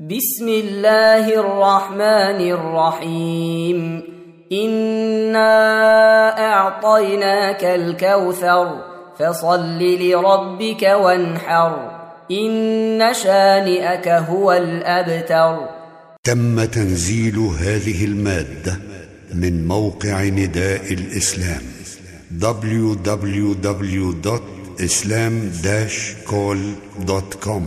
بسم الله الرحمن الرحيم. إنا أعطيناك الكوثر فصل لربك وانحر. إن شانئك هو الأبتر. تم تنزيل هذه المادة من موقع نداء الإسلام www.islam-call.com